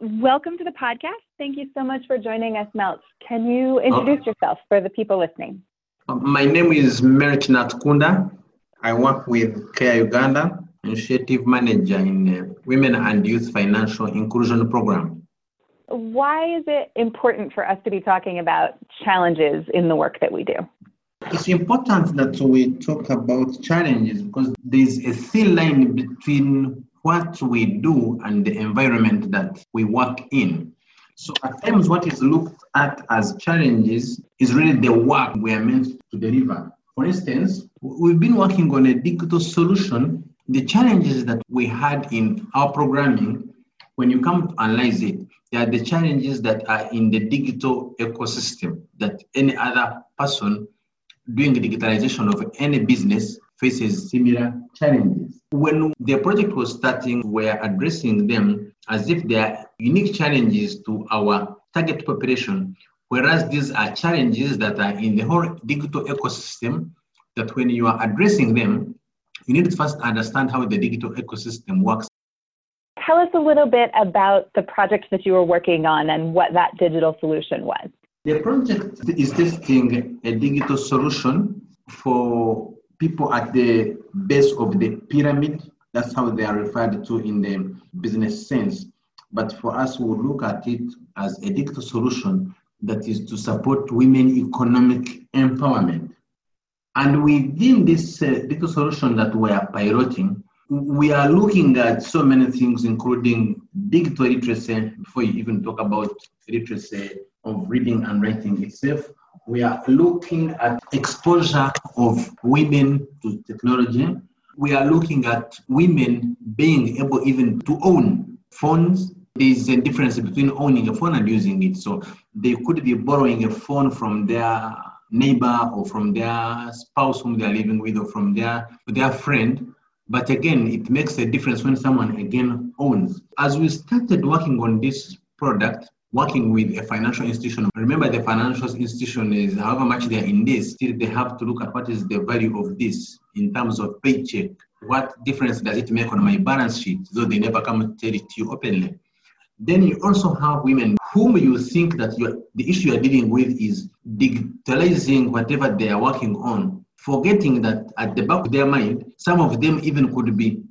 Welcome to the podcast. Thank you so much for joining us, Melch. Can you oh. introduce oh. yourself for the people listening? Um, my name is Melch Natukunda. I work with Care Uganda, Initiative Manager in Women and Youth Financial Inclusion Program. Why is it important for us to be talking about challenges in the work that we do? It's important that we talk about challenges because there's a thin line between what we do and the environment that we work in. So at times, what is looked at as challenges is really the work we are meant to deliver. For instance, we've been working on a digital solution. The challenges that we had in our programming, when you come to analyze it, they are the challenges that are in the digital ecosystem that any other person doing digitalization of any business faces similar challenges. When the project was starting, we're addressing them as if they are unique challenges to our target population, whereas these are challenges that are in the whole digital ecosystem that when you are addressing them, you need to first understand how the digital ecosystem works. Tell us a little bit about the project that you were working on and what that digital solution was. The project is testing a digital solution for people at the base of the pyramid. That's how they are referred to in the business sense. But for us, we look at it as a digital solution that is to support women economic empowerment. And within this uh, digital solution that we are piloting, we are looking at so many things, including digital literacy, before you even talk about literacy of reading and writing itself, we are looking at exposure of women to technology. We are looking at women being able even to own phones. There's a difference between owning a phone and using it. So they could be borrowing a phone from their neighbor or from their spouse whom they're living with or from their, their friend. But again, it makes a difference when someone again owns. As we started working on this product, working with a financial institution. Remember, the financial institution is however much they are in this, still they have to look at what is the value of this in terms of paycheck. What difference does it make on my balance sheet, though they never come tell it to you openly? Then you also have women whom you think that the issue you're dealing with is digitalizing whatever they are working on, forgetting that at the back of their mind, some of them even could be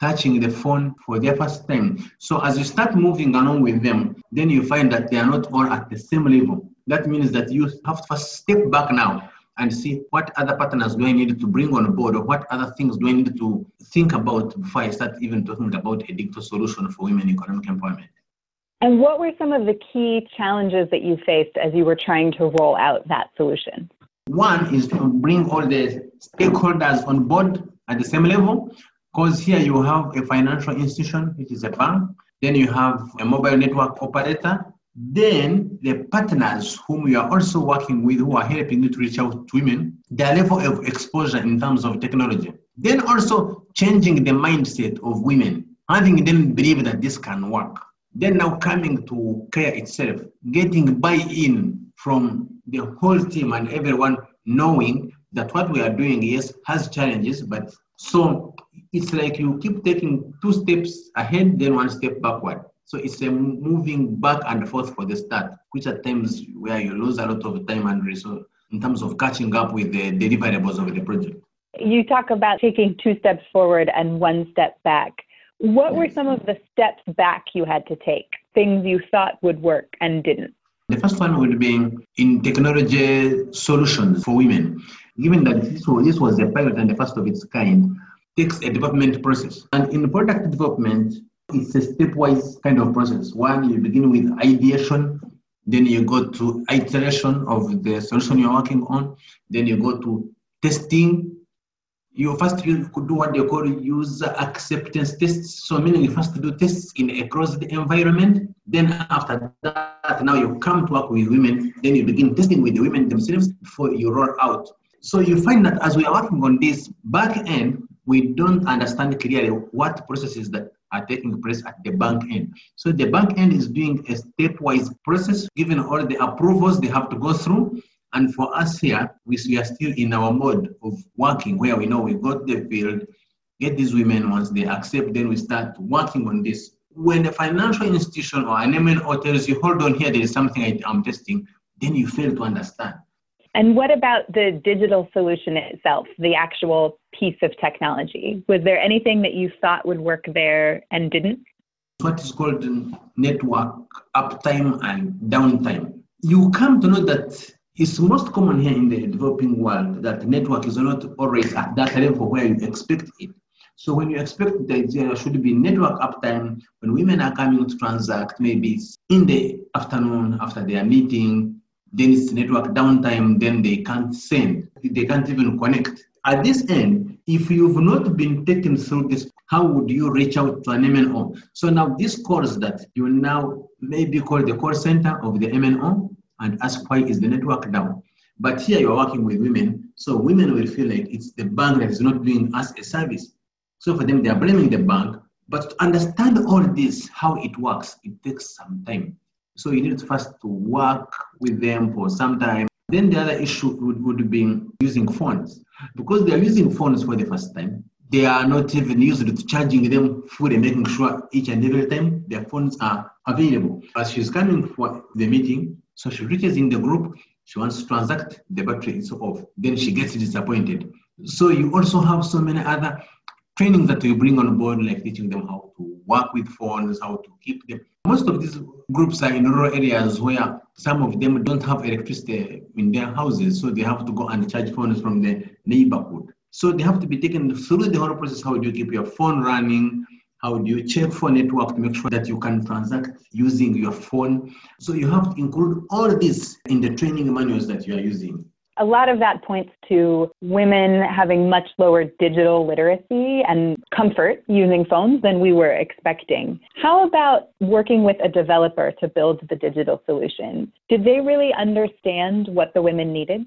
touching the phone for their first time. So as you start moving along with them, then you find that they are not all at the same level. That means that you have to first step back now and see what other partners do I need to bring on board or what other things do I need to think about before I start even talking about a digital solution for women economic empowerment. And what were some of the key challenges that you faced as you were trying to roll out that solution? One is to bring all the stakeholders on board at the same level. Because here you have a financial institution, which is a bank, then you have a mobile network operator, then the partners whom you are also working with who are helping you to reach out to women, their level of exposure in terms of technology. Then also changing the mindset of women, having them believe that this can work. Then now coming to care itself, getting buy-in from the whole team and everyone knowing that what we are doing, yes, has challenges, but so it's like you keep taking two steps ahead, then one step backward. So it's a moving back and forth for the start, which at times where you lose a lot of time and resource in terms of catching up with the deliverables of the project. You talk about taking two steps forward and one step back. What were some of the steps back you had to take? Things you thought would work and didn't? The first one would be in technology solutions for women. Given that this was, this was a pilot and the first of its kind, takes a development process. And in product development, it's a stepwise kind of process. One, you begin with ideation, then you go to iteration of the solution you're working on, then you go to testing. You first you could do what they call user acceptance tests. So meaning you first do tests in a closed environment. Then after that, now you come to work with women. Then you begin testing with the women themselves before you roll out. So you find that as we are working on this back end, we don't understand clearly what processes that are taking place at the bank end. So the bank end is doing a stepwise process, given all the approvals they have to go through. And for us here, we, are still in our mode of working where we know we got the field, get these women once they accept, then we start working on this when a financial institution or an MNO tells you, hold on here, there is something I, I'm testing, then you fail to understand. And what about the digital solution itself, the actual piece of technology? Was there anything that you thought would work there and didn't? What is called network uptime and downtime. You come to know that it's most common here in the developing world that network is not always at that level where you expect it. So when you expect that there should be network uptime, when women are coming to transact, maybe it's in the afternoon after their meeting, then it's network downtime, then they can't send, they can't even connect. At this end, if you've not been taken through this, how would you reach out to an MNO? So now this calls that you now maybe call the call center of the MNO and ask why is the network down. But here you're working with women, so women will feel like it's the bank that is not doing us a service. So for them, they are blaming the bank. But to understand all this, how it works, it takes some time. So you need first to work with them for some time. Then the other issue would, would be using phones. Because they are using phones for the first time, they are not even used to charging them food and making sure each and every time their phones are available. As she's coming for the meeting, so she reaches in the group, she wants to transact, the battery is off. Then she gets disappointed. So you also have so many other trainings that you bring on board, like teaching them how to work with phones, how to keep them. Most of these groups are in rural areas where some of them don't have electricity in their houses, so they have to go and charge phones from the neighborhood. So they have to be taken through the whole process. How do you keep your phone running? How do you check for network to make sure that you can transact using your phone? So you have to include all this in the training manuals that you are using a lot of that points to women having much lower digital literacy and comfort using phones than we were expecting. How about working with a developer to build the digital solution? Did they really understand what the women needed?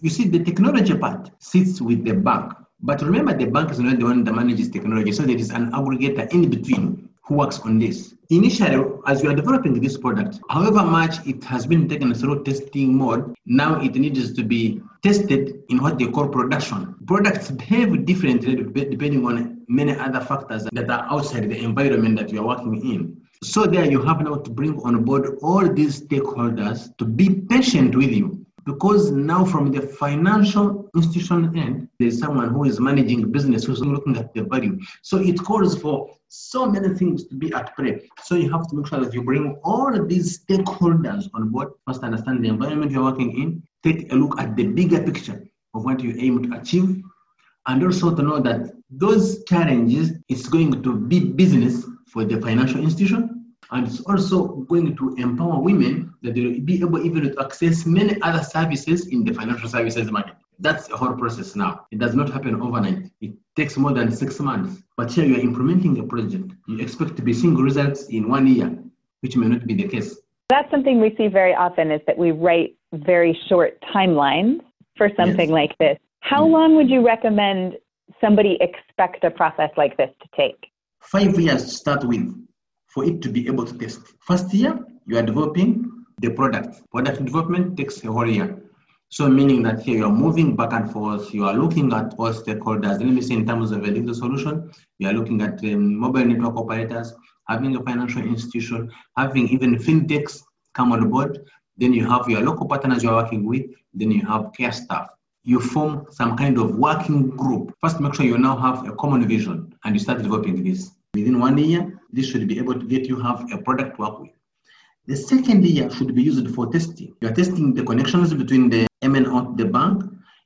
You see, the technology part sits with the bank. But remember, the bank is not the one that manages technology, so there is an aggregator in between who works on this. Initially, as we are developing this product, however much it has been taken through testing mode, now it needs to be tested in what they call production. Products behave differently depending on many other factors that are outside the environment that you are working in. So there you have now to bring on board all these stakeholders to be patient with you because now from the financial institution end, there's someone who is managing business who's looking at the value. So it calls for so many things to be at play. So you have to make sure that you bring all these stakeholders on board, first understand the environment you're working in, take a look at the bigger picture of what you aim to achieve, and also to know that those challenges is going to be business for the financial institution and it's also going to empower women that they will be able even to access many other services in the financial services market. That's a whole process now. It does not happen overnight. It takes more than six months. But here you are implementing a project. You expect to be seeing results in one year, which may not be the case. That's something we see very often is that we write very short timelines for something yes. like this. How yes. long would you recommend somebody expect a process like this to take? Five years to start with for it to be able to test. First year, you are developing the product. Product development takes a whole year. So meaning that here you are moving back and forth, you are looking at all stakeholders. Let me say in terms of a digital solution, you are looking at um, mobile network operators, having a financial institution, having even fintechs come on board. Then you have your local partners you are working with. Then you have care staff. You form some kind of working group. First, make sure you now have a common vision and you start developing this. Within one year, this should be able to get you have a product to work with. The second year should be used for testing. You are testing the connections between the MNO, the bank.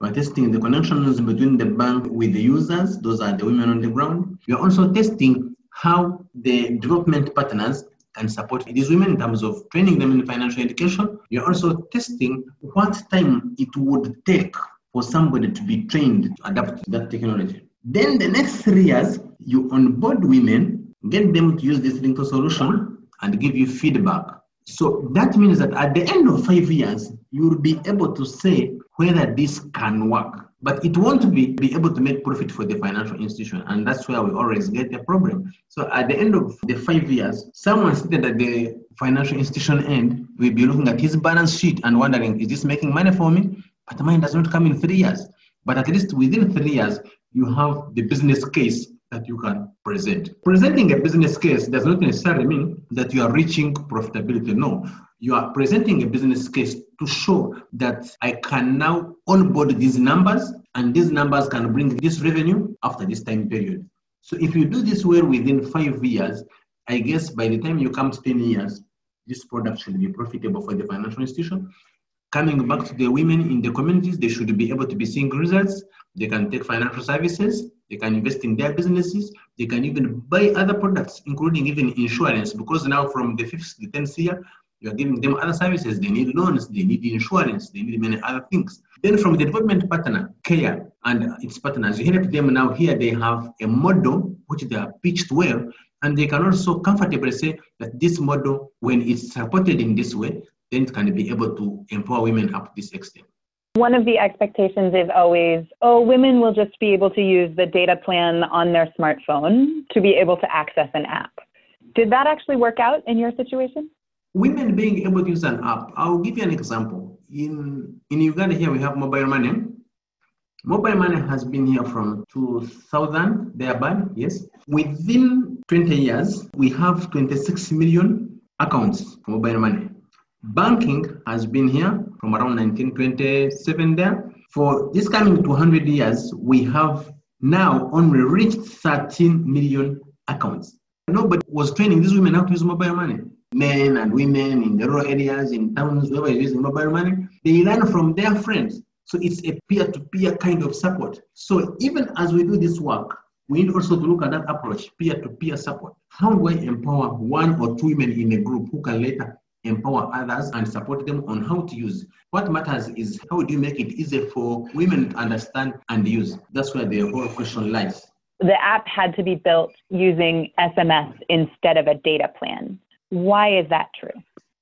You are testing the connections between the bank with the users. Those are the women on the ground. You are also testing how the development partners can support these women in terms of training them in financial education. You're also testing what time it would take for somebody to be trained to adapt to that technology. Then the next three years, you onboard women, get them to use this digital solution, and give you feedback. So that means that at the end of five years, you'll be able to say whether this can work. But it won't be, be able to make profit for the financial institution. And that's where we always get the problem. So at the end of the five years, someone sitting at the financial institution end will be looking at his balance sheet and wondering, is this making money for me? But mine does not come in three years. But at least within three years, you have the business case that you can present. Presenting a business case does not necessarily mean that you are reaching profitability. No, you are presenting a business case to show that I can now onboard these numbers and these numbers can bring this revenue after this time period. So if you do this well within five years, I guess by the time you come to 10 years, this product should be profitable for the financial institution. Coming back to the women in the communities, they should be able to be seeing results. They can take financial services, they can invest in their businesses, they can even buy other products, including even insurance, because now from the fifth to the tenth year, you are giving them other services. They need loans, they need insurance, they need many other things. Then from the development partner, CARE and its partners, you help them now here they have a model which they are pitched well, and they can also comfortably say that this model, when it's supported in this way, then it can be able to empower women up to this extent. One of the expectations is always, oh, women will just be able to use the data plan on their smartphone to be able to access an app. Did that actually work out in your situation? women being able to use an app, I'll give you an example. In, in Uganda here, we have mobile money. Mobile money has been here from 2000, thereby, yes. Within 20 years, we have 26 million accounts for mobile money. Banking has been here from around 1927 there. For this coming 200 years, we have now only reached 13 million accounts. Nobody was training these women how to use mobile money men and women in the rural areas, in towns, whoever is using mobile money, they learn from their friends. So it's a peer-to-peer kind of support. So even as we do this work, we need also to look at that approach, peer-to-peer support. How do I empower one or two women in a group who can later empower others and support them on how to use? What matters is how do you make it easy for women to understand and use? That's where the whole question lies. The app had to be built using SMS instead of a data plan. Why is that true?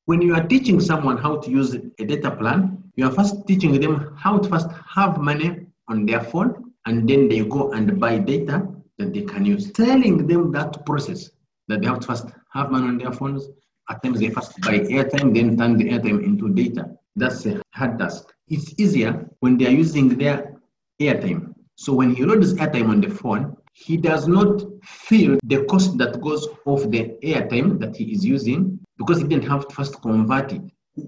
When you are teaching someone how to use a data plan, you are first teaching them how to first have money on their phone and then they go and buy data that they can use. Telling them that process that they have to first have money on their phones. At times they first buy airtime, then turn the airtime into data. That's a hard task. It's easier when they are using their airtime. So when he loads airtime on the phone, he does not feel the cost that goes off the airtime that he is using because he didn't have to first convert it.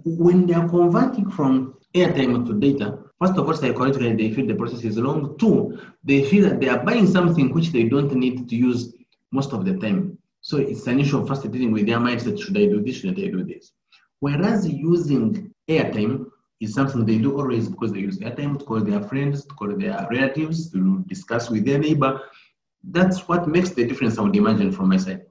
When they are converting from airtime to data, first of all, psychologically, they feel the process is long. Two, they feel that they are buying something which they don't need to use most of the time. So it's an issue of first dealing with their mindset should I do this, should I do this? Whereas using airtime is something they do always because they use airtime to call their friends, to call their relatives, to discuss with their neighbor that's what makes the difference, I would imagine, from my side.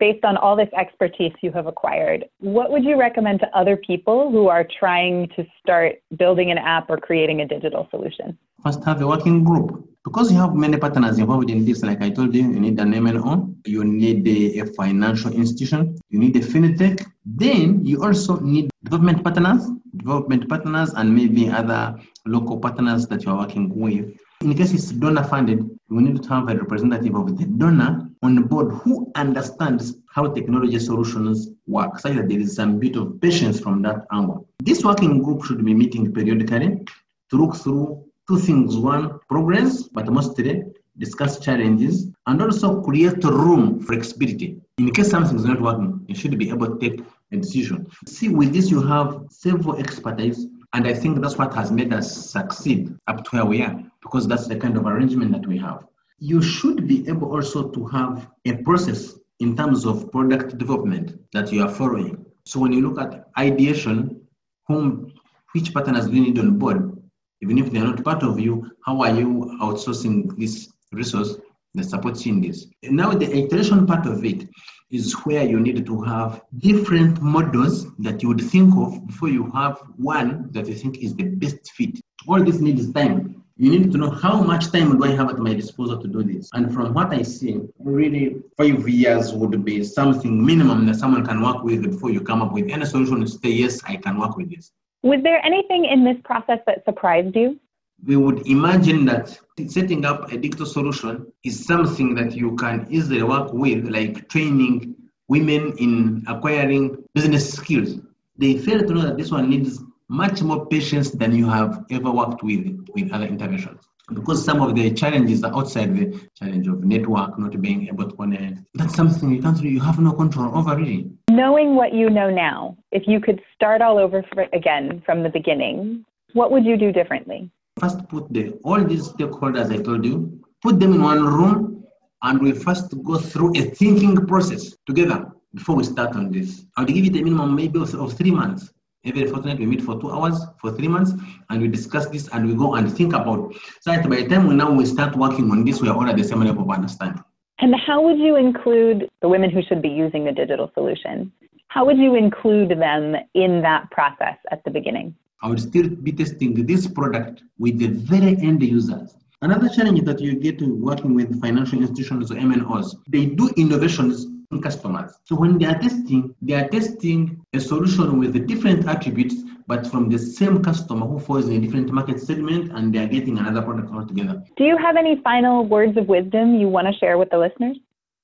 Based on all this expertise you have acquired, what would you recommend to other people who are trying to start building an app or creating a digital solution? First, have a working group. Because you have many partners involved in this, like I told you, you need an MNO, you need a, a financial institution, you need a fintech. Then you also need development partners, development partners, and maybe other local partners that you are working with in case it's donor funded, we need to have a representative of the donor on the board who understands how technology solutions work, such that there is some bit of patience from that angle. This working group should be meeting periodically to look through two things. One, progress, but mostly discuss challenges, and also create room for flexibility. In case something is not working, you should be able to take a decision. See, with this, you have several expertise and I think that's what has made us succeed up to where we are, because that's the kind of arrangement that we have. You should be able also to have a process in terms of product development that you are following. So when you look at ideation, whom which partners do you need on board? Even if they're not part of you, how are you outsourcing this resource that supports you in this? And now the iteration part of it is where you need to have different models that you would think of before you have one that you think is the best fit. All this needs time. You need to know how much time do I have at my disposal to do this. And from what I see, really five years would be something minimum that someone can work with before you come up with any solution to say, yes, I can work with this. Was there anything in this process that surprised you? we would imagine that setting up a digital solution is something that you can easily work with, like training women in acquiring business skills. They fail to know that this one needs much more patience than you have ever worked with with other interventions. because some of the challenges are outside the challenge of network not being able to connect. That's something you can't you have no control over really. Knowing what you know now, if you could start all over again from the beginning, what would you do differently? First, put the all these stakeholders I told you, put them in one room, and we first go through a thinking process together before we start on this. I'll give it a minimum maybe of, of three months. Every fortnight we meet for two hours for three months and we discuss this and we go and think about so that by the time we now we start working on this, we are all at the same level of understanding. And how would you include the women who should be using the digital solution? How would you include them in that process at the beginning? I would still be testing this product with the very end users. Another challenge that you get working with financial institutions or MNOs, they do innovations in customers. So when they are testing, they are testing a solution with the different attributes, but from the same customer who falls in a different market segment, and they are getting another product altogether. Do you have any final words of wisdom you want to share with the listeners?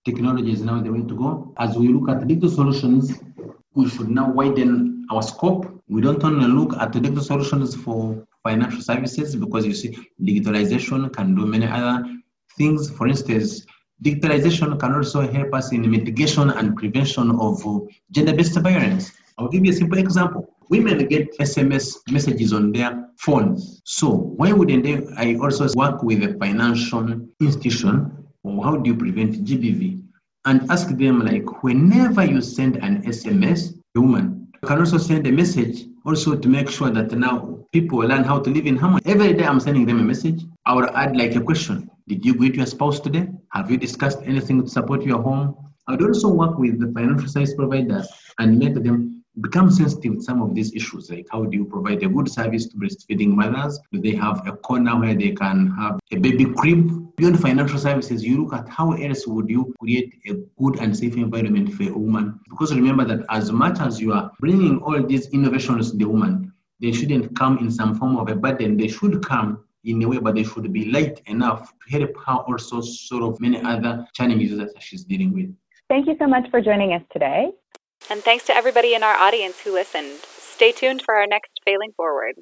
Technology is now the way to go. As we look at digital solutions, we should now widen our scope. We don't only look at the digital solutions for financial services because you see digitalization can do many other things. For instance, digitalization can also help us in mitigation and prevention of uh, gender-based violence. I'll give you a simple example. Women get SMS messages on their phones. So why wouldn't they, I also work with a financial institution or how do you prevent GBV? And ask them like whenever you send an SMS, woman can also send a message also to make sure that now people learn how to live in harmony. Every day I'm sending them a message. I would add like a question. Did you greet your spouse today? Have you discussed anything to support your home? I would also work with the financial service providers and make them become sensitive with some of these issues, like how do you provide a good service to breastfeeding mothers? Do they have a corner where they can have a baby crib? Beyond financial services, you look at how else would you create a good and safe environment for a woman? Because remember that as much as you are bringing all these innovations to the woman, they shouldn't come in some form of a burden. They should come in a way, but they should be light enough to help her also sort of many other challenges that she's dealing with. Thank you so much for joining us today. And thanks to everybody in our audience who listened. Stay tuned for our next Failing Forward.